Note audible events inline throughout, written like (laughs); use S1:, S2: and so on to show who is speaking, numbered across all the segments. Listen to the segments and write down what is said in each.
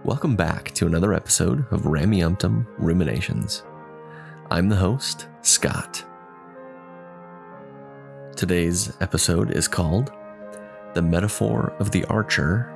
S1: Welcome back to another episode of Rameumptom Ruminations. I'm the host, Scott. Today's episode is called The Metaphor of the Archer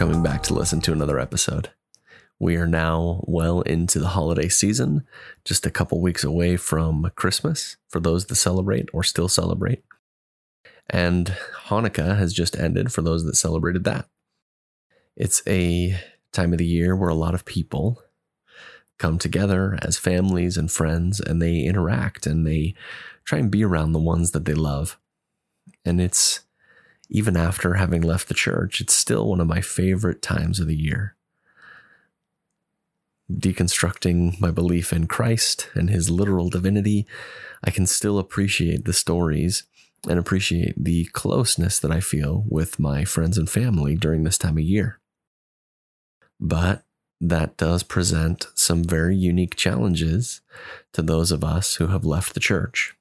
S1: coming back to listen to another episode. We are now well into the holiday season, just a couple weeks away from Christmas for those that celebrate or still celebrate. And Hanukkah has just ended for those that celebrated that. It's a time of the year where a lot of people come together as families and friends and they interact and they try and be around the ones that they love. And it's even after having left the church, it's still one of my favorite times of the year. Deconstructing my belief in Christ and his literal divinity, I can still appreciate the stories and appreciate the closeness that I feel with my friends and family during this time of year. But that does present some very unique challenges to those of us who have left the church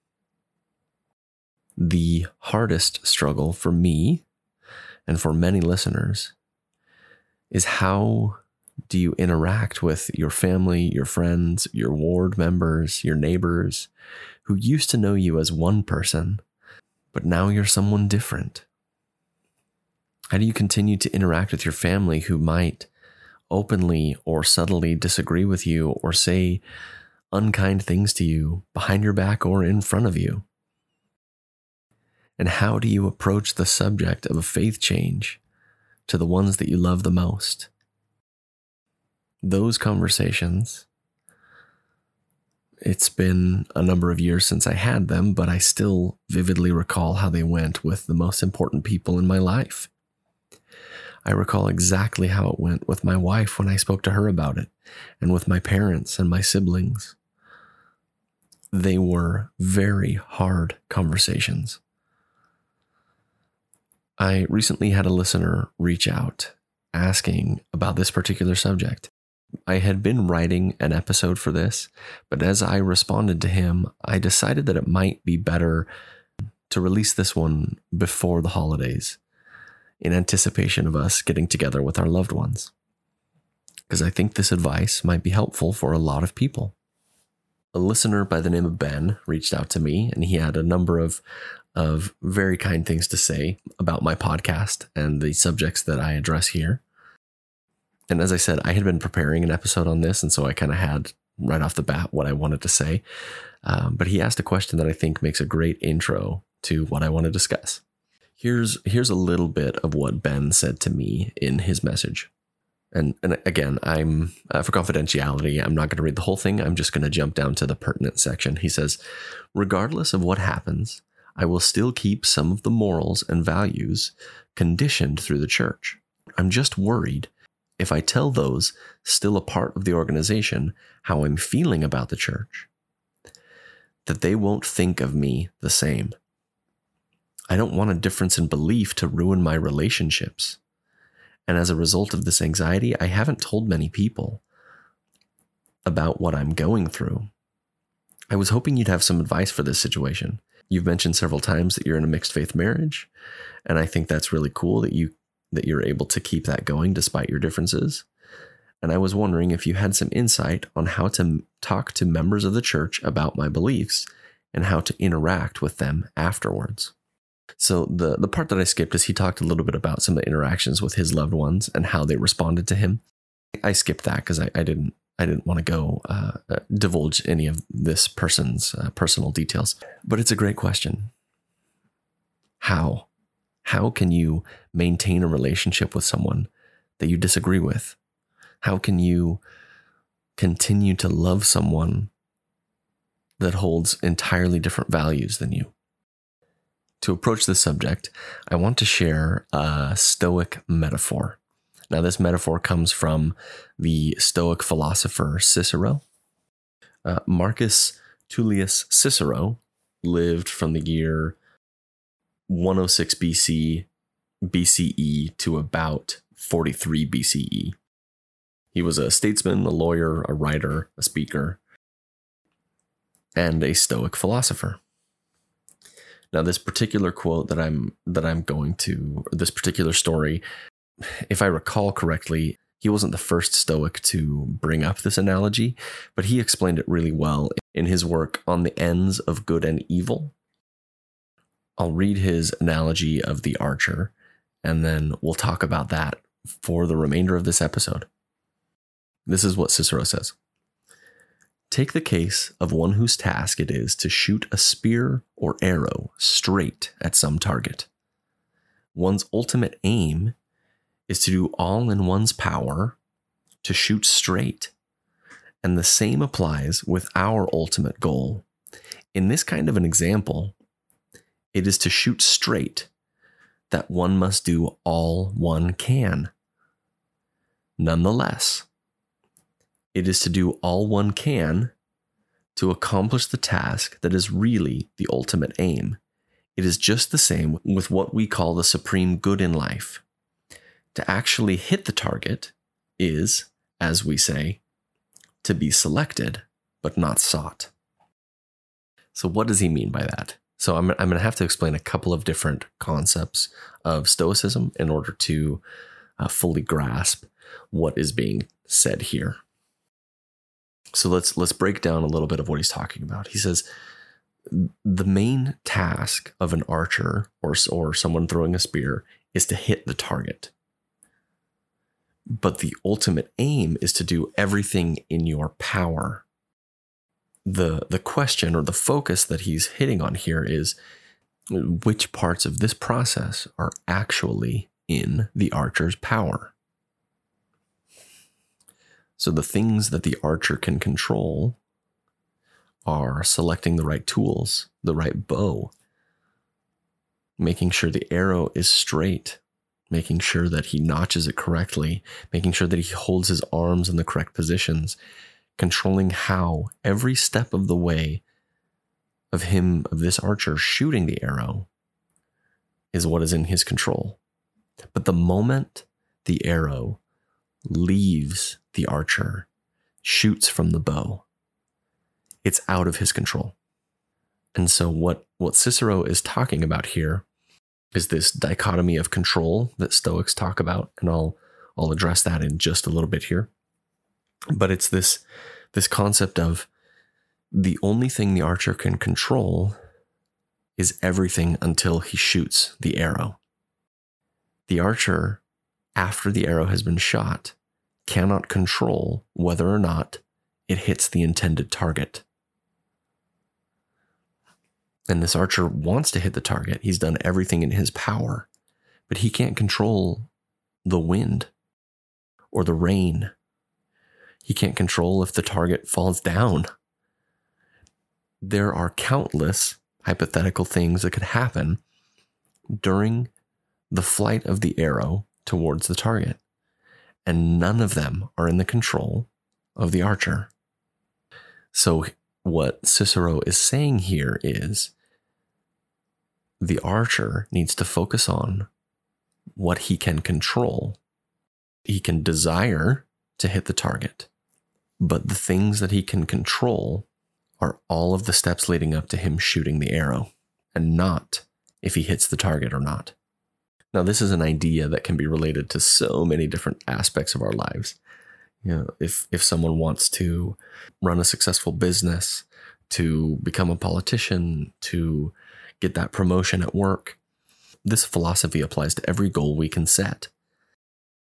S1: the hardest struggle for me and for many listeners is how do you interact with your family, your friends, your ward members, your neighbors who used to know you as one person, but now you're someone different? How do you continue to interact with your family who might openly or subtly disagree with you or say unkind things to you behind your back or in front of you? And how do you approach the subject of a faith change to the ones that you love the most? Those conversations, it's been a number of years since I had them, but I still vividly recall how they went with the most important people in my life. I recall exactly how it went with my wife when I spoke to her about it, and with my parents and my siblings. They were very hard conversations. I recently had a listener reach out asking about this particular subject. I had been writing an episode for this, but as I responded to him, I decided that it might be better to release this one before the holidays in anticipation of us getting together with our loved ones. Because I think this advice might be helpful for a lot of people. A listener by the name of Ben reached out to me and he had a number of of very kind things to say about my podcast and the subjects that I address here. And as I said, I had been preparing an episode on this, and so I kind of had right off the bat what I wanted to say. Um, but he asked a question that I think makes a great intro to what I want to discuss. Here's here's a little bit of what Ben said to me in his message. And, and again, I'm uh, for confidentiality, I'm not going to read the whole thing. I'm just going to jump down to the pertinent section. He says, regardless of what happens, I will still keep some of the morals and values conditioned through the church. I'm just worried if I tell those still a part of the organization how I'm feeling about the church, that they won't think of me the same. I don't want a difference in belief to ruin my relationships. And as a result of this anxiety, I haven't told many people about what I'm going through. I was hoping you'd have some advice for this situation. You've mentioned several times that you're in a mixed faith marriage, and I think that's really cool that you that you're able to keep that going despite your differences. And I was wondering if you had some insight on how to talk to members of the church about my beliefs and how to interact with them afterwards. So the the part that I skipped is he talked a little bit about some of the interactions with his loved ones and how they responded to him. I skipped that because I, I didn't I didn't want to go uh, uh, divulge any of this person's uh, personal details, but it's a great question. How? How can you maintain a relationship with someone that you disagree with? How can you continue to love someone that holds entirely different values than you? To approach this subject, I want to share a Stoic metaphor. Now, this metaphor comes from the Stoic philosopher Cicero. Uh, Marcus Tullius Cicero lived from the year 106 BC, BCE to about 43 BCE. He was a statesman, a lawyer, a writer, a speaker, and a Stoic philosopher. Now, this particular quote that I'm that I'm going to, this particular story, if I recall correctly, he wasn't the first Stoic to bring up this analogy, but he explained it really well in his work on the ends of good and evil. I'll read his analogy of the archer, and then we'll talk about that for the remainder of this episode. This is what Cicero says Take the case of one whose task it is to shoot a spear or arrow straight at some target. One's ultimate aim is to do all in one's power to shoot straight. And the same applies with our ultimate goal. In this kind of an example, it is to shoot straight that one must do all one can. Nonetheless, it is to do all one can to accomplish the task that is really the ultimate aim. It is just the same with what we call the supreme good in life to actually hit the target is, as we say, to be selected but not sought. So, what does he mean by that? So, I'm, I'm going to have to explain a couple of different concepts of Stoicism in order to uh, fully grasp what is being said here. So let's let's break down a little bit of what he's talking about. He says the main task of an archer or or someone throwing a spear is to hit the target. But the ultimate aim is to do everything in your power. The, the question or the focus that he's hitting on here is which parts of this process are actually in the archer's power. So the things that the archer can control are selecting the right tools, the right bow, making sure the arrow is straight, making sure that he notches it correctly, making sure that he holds his arms in the correct positions, controlling how every step of the way of him, of this archer shooting the arrow, is what is in his control. But the moment the arrow leaves the archer, shoots from the bow, it's out of his control. And so, what, what Cicero is talking about here is this dichotomy of control that Stoics talk about, and I'll I'll address that in just a little bit here. But it's this this concept of the only thing the archer can control is everything until he shoots the arrow. The archer, after the arrow has been shot, cannot control whether or not it hits the intended target. And this archer wants to hit the target. He's done everything in his power, but he can't control the wind or the rain. He can't control if the target falls down. There are countless hypothetical things that could happen during the flight of the arrow towards the target, and none of them are in the control of the archer. So, what Cicero is saying here is the archer needs to focus on what he can control. He can desire to hit the target, but the things that he can control are all of the steps leading up to him shooting the arrow and not if he hits the target or not. Now, this is an idea that can be related to so many different aspects of our lives. You know, if if someone wants to run a successful business, to become a politician, to get that promotion at work. This philosophy applies to every goal we can set.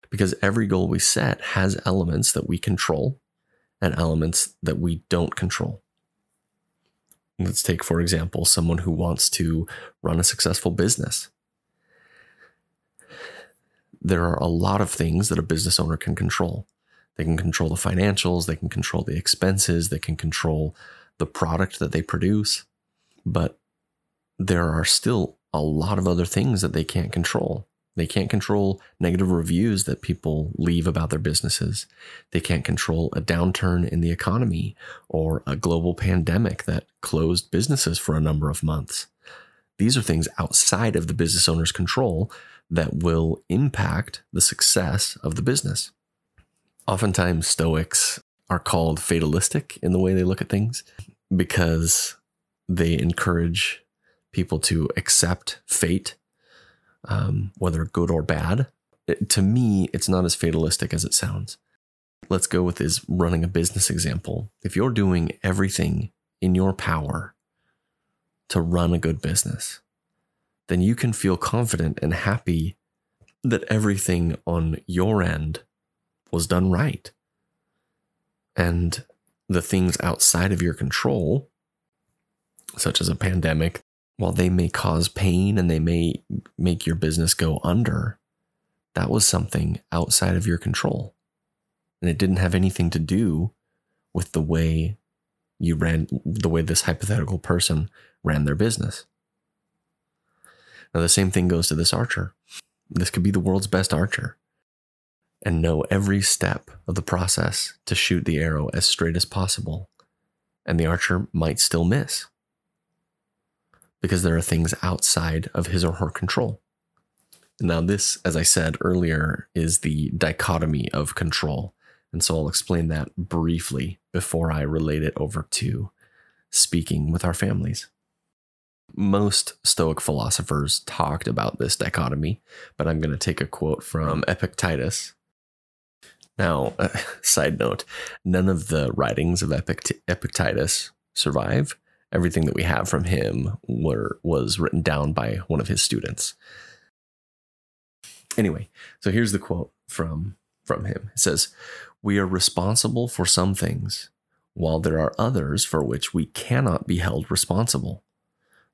S1: Because every goal we set has elements that we control and elements that we don't control. Let's take, for example, someone who wants to run a successful business. There are a lot of things that a business owner can control. They can control the financials, they can control the expenses, they can control the product that they produce. But there are still a lot of other things that they can't control. They can't control negative reviews that people leave about their businesses. They can't control a downturn in the economy or a global pandemic that closed businesses for a number of months. These are things outside of the business owner's control that will impact the success of the business. Oftentimes, Stoics are called fatalistic in the way they look at things because they encourage people to accept fate um, whether good or bad. It, to me, it's not as fatalistic as it sounds. Let's go with this running a business example. If you're doing everything in your power to run a good business, then you can feel confident and happy that everything on your end was done right. And the things outside of your control, such as a pandemic while they may cause pain and they may make your business go under, that was something outside of your control. And it didn't have anything to do with the way you ran, the way this hypothetical person ran their business. Now, the same thing goes to this archer. This could be the world's best archer and know every step of the process to shoot the arrow as straight as possible. And the archer might still miss because there are things outside of his or her control. Now, this, as I said earlier, is the dichotomy of control. And so I'll explain that briefly before I relate it over to speaking with our families. Most Stoic philosophers talked about this dichotomy, but I'm going to take a quote from Epictetus. Now, uh, (laughs) side note, none of the writings of Epict- Epictetus survive, everything that we have from him were was written down by one of his students. Anyway, so here's the quote from from him. It says, "We are responsible for some things, while there are others for which we cannot be held responsible.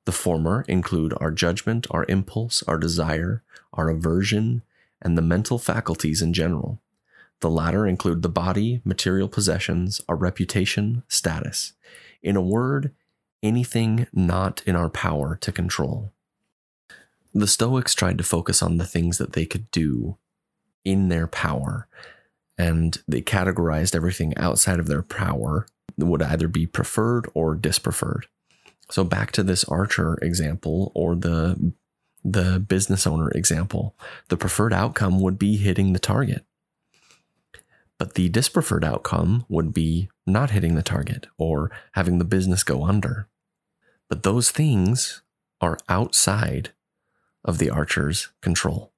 S1: The former include our judgment, our impulse, our desire, our aversion, and the mental faculties in general. The latter include the body, material possessions, our reputation, status. In a word, anything not in our power to control. The Stoics tried to focus on the things that they could do in their power, and they categorized everything outside of their power would either be preferred or dispreferred. So back to this archer example or the the business owner example, the preferred outcome would be hitting the target. But the dispreferred outcome would be not hitting the target or having the business go under. But those things are outside of the archer's control.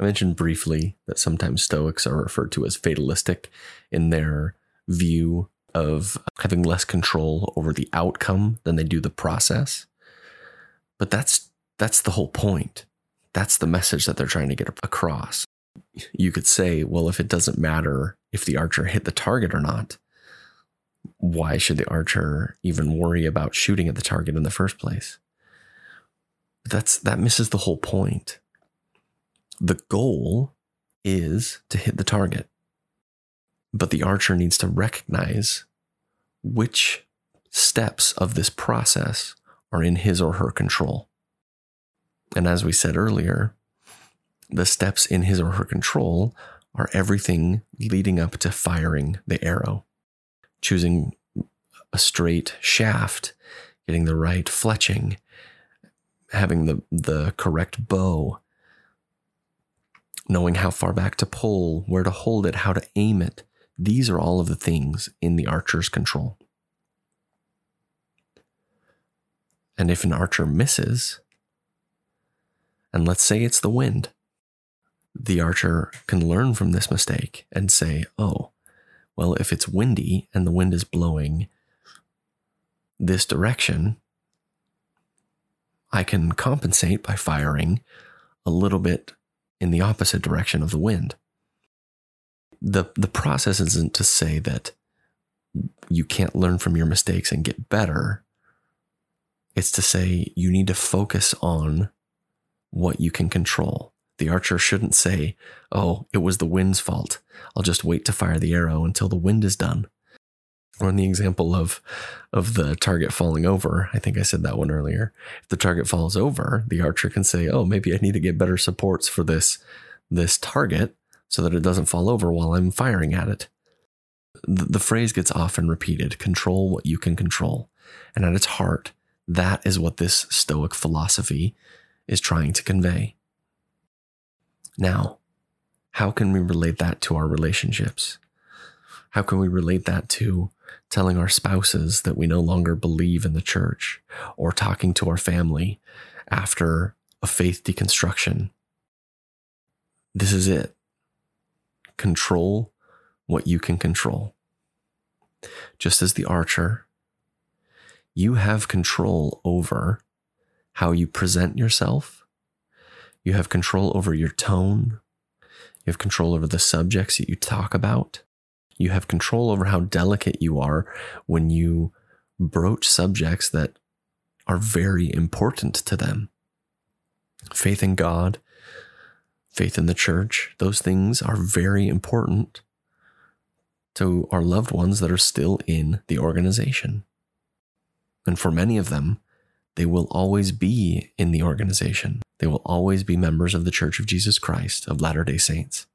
S1: I mentioned briefly that sometimes Stoics are referred to as fatalistic in their view of having less control over the outcome than they do the process. But that's that's the whole point. That's the message that they're trying to get across. You could say, well, if it doesn't matter if the archer hit the target or not, why should the archer even worry about shooting at the target in the first place? That's that misses the whole point. The goal is to hit the target. But the archer needs to recognize which steps of this process are in his or her control. And as we said earlier, the steps in his or her control are everything leading up to firing the arrow choosing a straight shaft, getting the right fletching, having the, the correct bow, knowing how far back to pull, where to hold it, how to aim it. These are all of the things in the archer's control. And if an archer misses, and let's say it's the wind, the archer can learn from this mistake and say, oh, well, if it's windy and the wind is blowing this direction, I can compensate by firing a little bit in the opposite direction of the wind. The, the process isn't to say that you can't learn from your mistakes and get better. It's to say you need to focus on what you can control. The archer shouldn't say, Oh, it was the wind's fault. I'll just wait to fire the arrow until the wind is done. Or in the example of of the target falling over, I think I said that one earlier. If the target falls over, the archer can say, "Oh, maybe I need to get better supports for this this target so that it doesn't fall over while I'm firing at it." The, the phrase gets often repeated, control what you can control. And at its heart, that is what this Stoic philosophy is trying to convey. Now, how can we relate that to our relationships? How can we relate that to telling our spouses that we no longer believe in the church or talking to our family after a faith deconstruction? This is it. Control what you can control. Just as the archer, you have control over how you present yourself. You have control over your tone. You have control over the subjects that you talk about. You have control over how delicate you are when you broach subjects that are very important to them. Faith in God, faith in the church, those things are very important to our loved ones that are still in the organization. And for many of them, they will always be in the organization. They will always be members of the Church of Jesus Christ of Latter day Saints.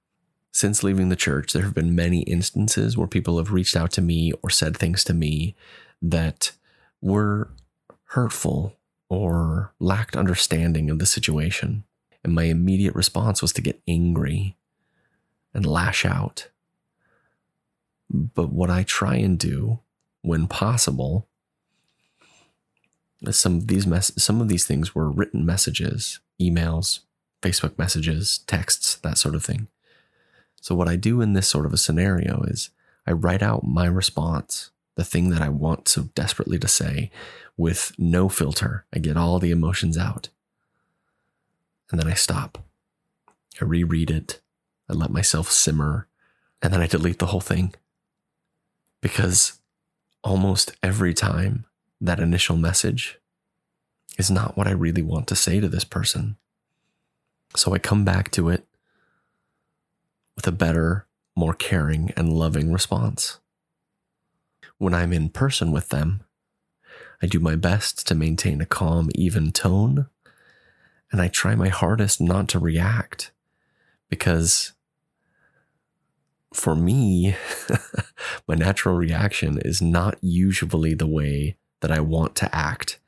S1: Since leaving the church, there have been many instances where people have reached out to me or said things to me that were hurtful or lacked understanding of the situation. And my immediate response was to get angry and lash out. But what I try and do when possible some of these some of these things were written messages, emails, Facebook messages, texts, that sort of thing. So what I do in this sort of a scenario is I write out my response, the thing that I want so desperately to say with no filter. I get all the emotions out. And then I stop. I reread it. I let myself simmer and then I delete the whole thing. Because almost every time that initial message is not what I really want to say to this person. So I come back to it with a better, more caring, and loving response. When I'm in person with them, I do my best to maintain a calm, even tone, and I try my hardest not to react because for me, (laughs) my natural reaction is not usually the way that I want to act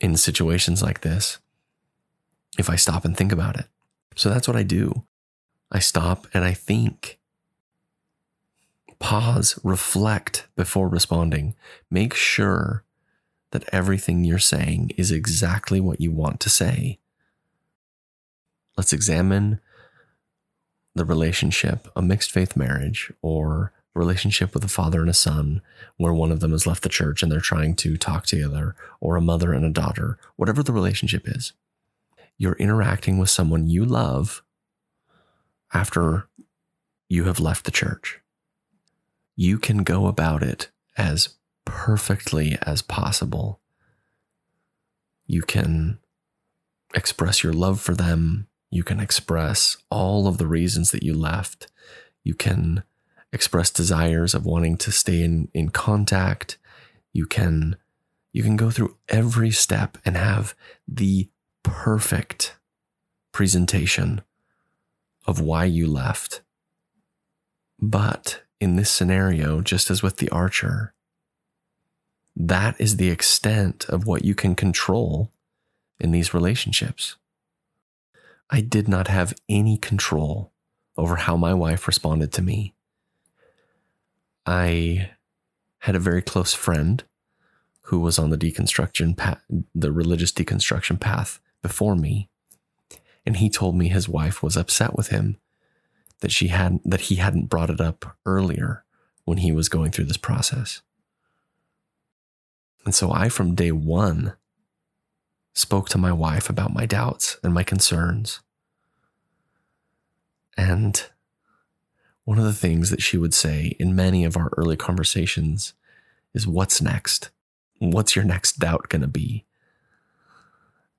S1: in situations like this if I stop and think about it. So that's what I do. I stop and I think. Pause, reflect before responding. Make sure that everything you're saying is exactly what you want to say. Let's examine the relationship, a mixed faith marriage, or relationship with a father and a son where one of them has left the church and they're trying to talk together, or a mother and a daughter, whatever the relationship is, you're interacting with someone you love after you have left the church. You can go about it as perfectly as possible. You can express your love for them. You can express all of the reasons that you left. You can express desires of wanting to stay in, in contact. You can you can go through every step and have the perfect presentation of why you left. But in this scenario, just as with the archer, that is the extent of what you can control in these relationships. I did not have any control over how my wife responded to me. I had a very close friend who was on the deconstruction path, the religious deconstruction path before me, and he told me his wife was upset with him that she had that he hadn't brought it up earlier when he was going through this process. And so I from day 1 spoke to my wife about my doubts and my concerns. And one of the things that she would say in many of our early conversations is, What's next? What's your next doubt going to be?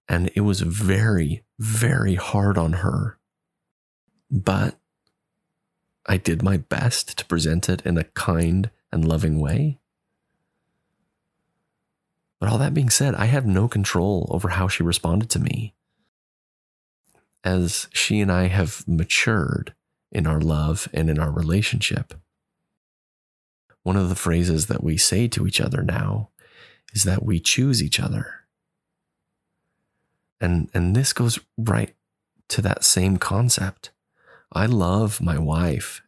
S1: And it was very, very hard on her. But I did my best to present it in a kind and loving way. But all that being said, I have no control over how she responded to me. As she and I have matured in our love and in our relationship, one of the phrases that we say to each other now is that we choose each other. And, and this goes right to that same concept. I love my wife.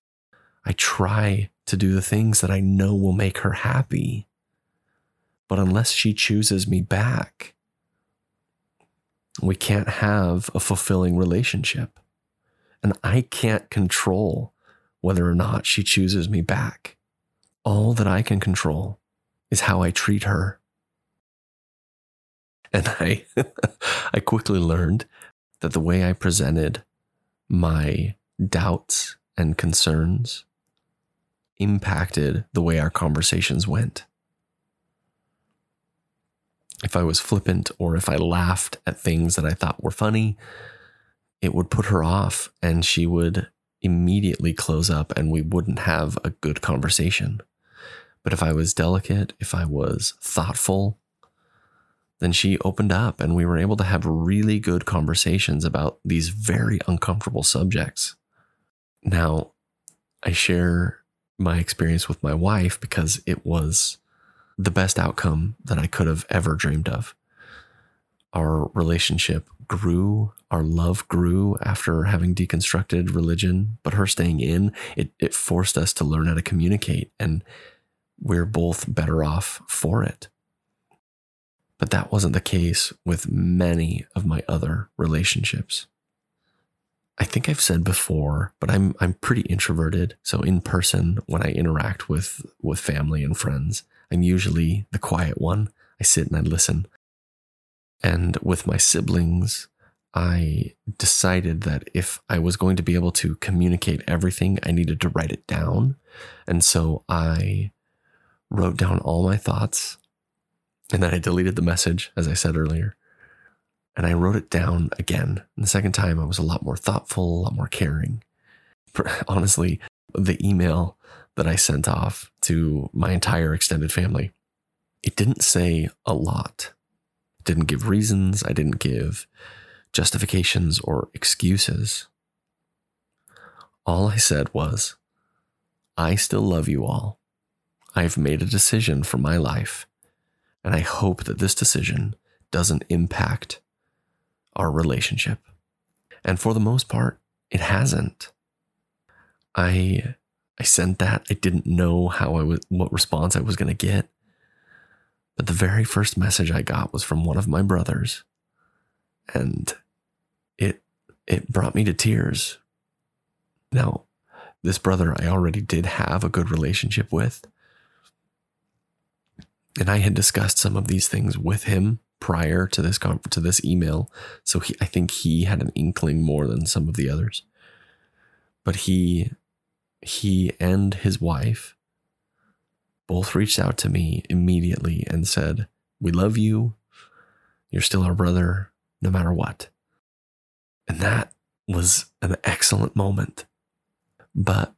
S1: I try to do the things that I know will make her happy. But unless she chooses me back, we can't have a fulfilling relationship. And I can't control whether or not she chooses me back. All that I can control is how I treat her. And I, (laughs) I quickly learned that the way I presented my doubts and concerns impacted the way our conversations went. If I was flippant or if I laughed at things that I thought were funny, it would put her off and she would immediately close up and we wouldn't have a good conversation. But if I was delicate, if I was thoughtful, then she opened up and we were able to have really good conversations about these very uncomfortable subjects. Now, I share my experience with my wife because it was the best outcome that I could have ever dreamed of. Our relationship grew, our love grew after having deconstructed religion, but her staying in, it, it forced us to learn how to communicate, and we're both better off for it. But that wasn't the case with many of my other relationships. I think I've said before, but I'm I'm pretty introverted. So in person, when I interact with with family and friends, I'm usually the quiet one. I sit and I listen. And with my siblings, I decided that if I was going to be able to communicate everything, I needed to write it down. And so I wrote down all my thoughts and then I deleted the message, as I said earlier. And I wrote it down again. And the second time, I was a lot more thoughtful, a lot more caring. (laughs) Honestly, the email that I sent off to my entire extended family, it didn't say a lot. It didn't give reasons. I didn't give justifications or excuses. All I said was, I still love you all. I've made a decision for my life, and I hope that this decision doesn't impact our relationship. And for the most part, it hasn't. I I sent that. I didn't know how I was what response I was going to get. But the very first message I got was from one of my brothers. And it it brought me to tears. Now, this brother I already did have a good relationship with. And I had discussed some of these things with him prior to this to this email, so he, I think he had an inkling more than some of the others. But he he and his wife both reached out to me immediately and said, "We love you. You're still our brother no matter what." And that was an excellent moment. But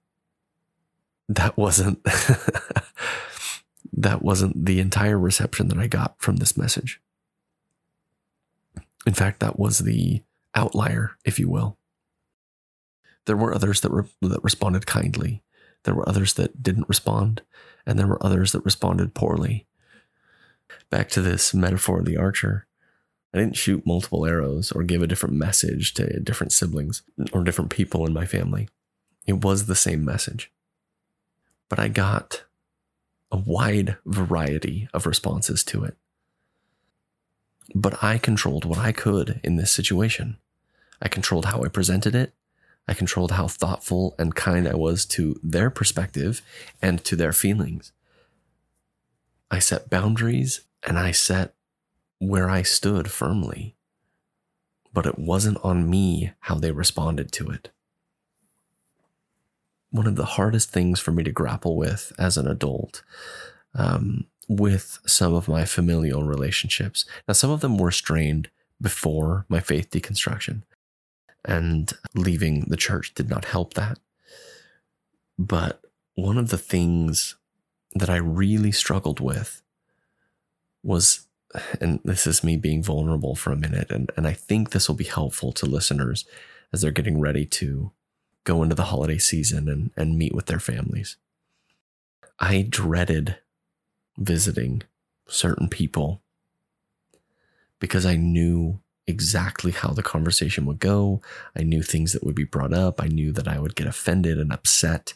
S1: that wasn't (laughs) that wasn't the entire reception that I got from this message. In fact, that was the outlier, if you will. There were others that, re- that responded kindly. There were others that didn't respond, and there were others that responded poorly. Back to this metaphor of the archer. I didn't shoot multiple arrows or give a different message to different siblings or different people in my family. It was the same message. But I got a wide variety of responses to it. But I controlled what I could in this situation. I controlled how I presented it. I controlled how thoughtful and kind I was to their perspective and to their feelings. I set boundaries and I set where I stood firmly. But it wasn't on me how they responded to it. One of the hardest things for me to grapple with as an adult um, with some of my familial relationships. Now, some of them were strained before my faith deconstruction, and leaving the church did not help that. But one of the things that I really struggled with was, and this is me being vulnerable for a minute, and, and I think this will be helpful to listeners as they're getting ready to go into the holiday season and, and meet with their families. I dreaded visiting certain people because I knew exactly how the conversation would go. I knew things that would be brought up. I knew that I would get offended and upset.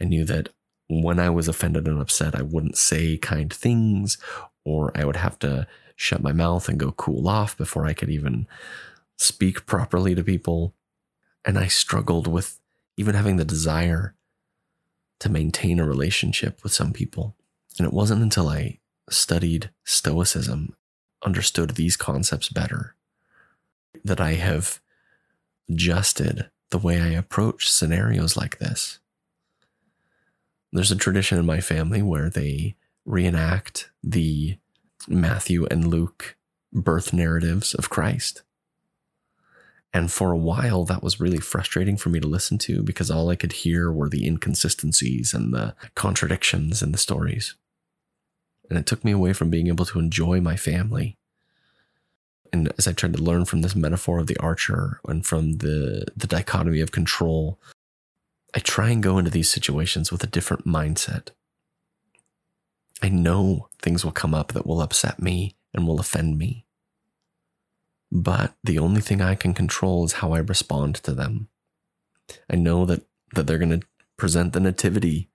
S1: I knew that when I was offended and upset, I wouldn't say kind things, or I would have to shut my mouth and go cool off before I could even speak properly to people. And I struggled with even having the desire to maintain a relationship with some people. And it wasn't until I studied Stoicism, understood these concepts better, that I have adjusted the way I approach scenarios like this. There's a tradition in my family where they reenact the Matthew and Luke birth narratives of Christ. And for a while, that was really frustrating for me to listen to because all I could hear were the inconsistencies and the contradictions in the stories. And it took me away from being able to enjoy my family. And as I tried to learn from this metaphor of the archer and from the, the dichotomy of control, I try and go into these situations with a different mindset. I know things will come up that will upset me and will offend me. But the only thing I can control is how I respond to them. I know that, that they're going to present the nativity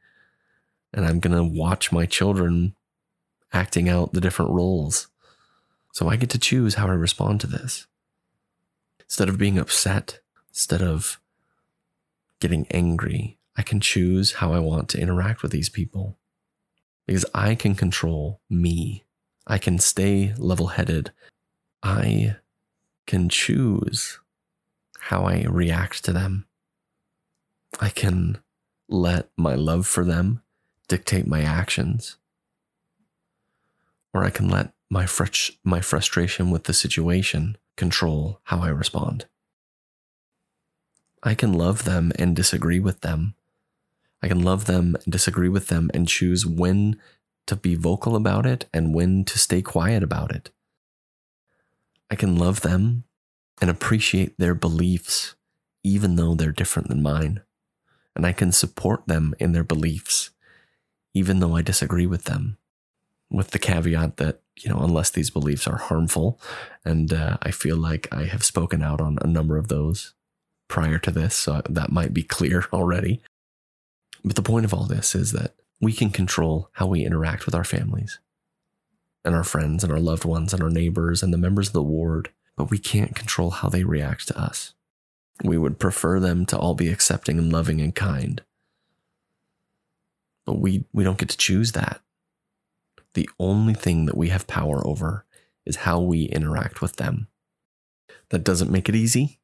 S1: and I'm going to watch my children acting out the different roles. So I get to choose how I respond to this. Instead of being upset, instead of getting angry, I can choose how I want to interact with these people because I can control me. I can stay level headed. I can choose how I react to them. I can let my love for them dictate my actions. Or I can let my, fr- my frustration with the situation control how I respond. I can love them and disagree with them. I can love them and disagree with them and choose when to be vocal about it and when to stay quiet about it. I can love them and appreciate their beliefs, even though they're different than mine. And I can support them in their beliefs, even though I disagree with them, with the caveat that, you know, unless these beliefs are harmful, and uh, I feel like I have spoken out on a number of those prior to this, so that might be clear (laughs) already. But the point of all this is that we can control how we interact with our families and our friends and our loved ones and our neighbors and the members of the ward, but we can't control how they react to us. We would prefer them to all be accepting and loving and kind. But we, we don't get to choose that. The only thing that we have power over is how we interact with them. That doesn't make it easy,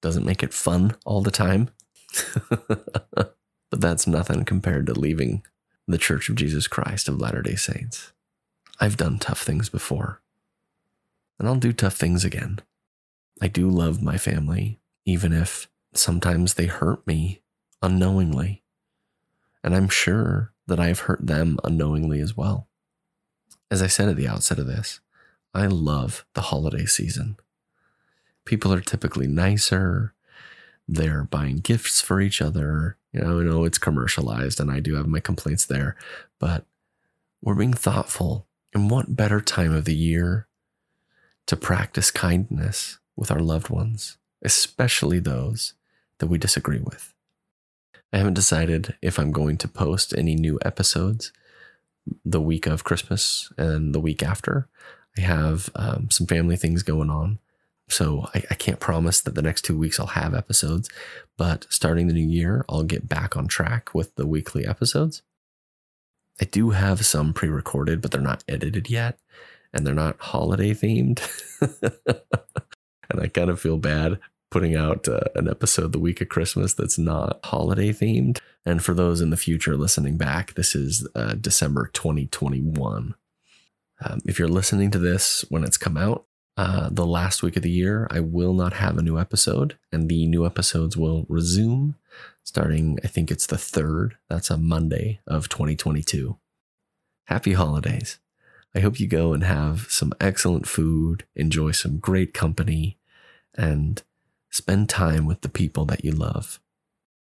S1: doesn't make it fun all the time. (laughs) but that's nothing compared to leaving the Church of Jesus Christ of Latter day Saints. I've done tough things before, and I'll do tough things again. I do love my family, even if sometimes they hurt me unknowingly. And I'm sure that I've hurt them unknowingly as well. As I said at the outset of this, I love the holiday season. People are typically nicer. They're buying gifts for each other. You know, I know it's commercialized and I do have my complaints there, but we're being thoughtful and what better time of the year to practice kindness with our loved ones, especially those that we disagree with? I haven't decided if I'm going to post any new episodes the week of Christmas and the week after. I have um, some family things going on. So I, I, can't promise that the next two weeks I'll have episodes, but starting the new year, I'll get back on track with the weekly episodes. I do have some pre recorded, but they're not edited yet and they're not holiday themed. (laughs) and I kind of feel bad putting out uh, an episode the week of Christmas that's not holiday themed. And for those in the future listening back, this is uh, December 2021. Um, if you're listening to this when it's come out, uh, the last week of the year, I will not have a new episode, and the new episodes will resume starting, I think it's the third. That's a Monday of 2022. Happy holidays. I hope you go and have some excellent food, enjoy some great company, and spend time with the people that you love.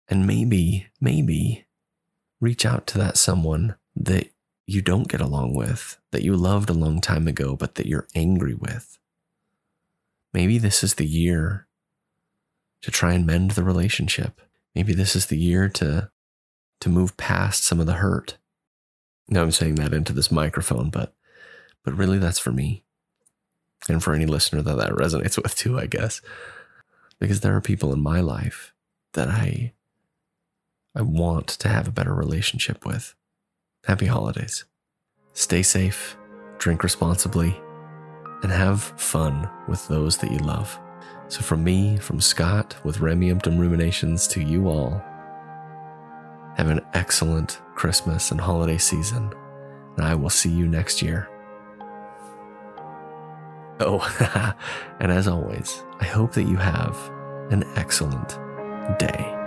S1: And maybe, maybe reach out to that someone that you don't get along with, that you loved a long time ago, but that you're angry with. Maybe this is the year to try and mend the relationship. Maybe this is the year to to move past some of the hurt. Now I'm saying that into this microphone, but but really that's for me. And for any listener that that resonates (laughs) with too, I guess. Because there are people in my life that I I want to have a better relationship with. Happy holidays. Stay safe, drink responsibly, and have fun with those that you love. So, from me, from Scott with Rameumptom Ruminations to you all, have an excellent Christmas and holiday season, and I will see you next year. Oh, (laughs) and as always, I hope that you have an excellent day.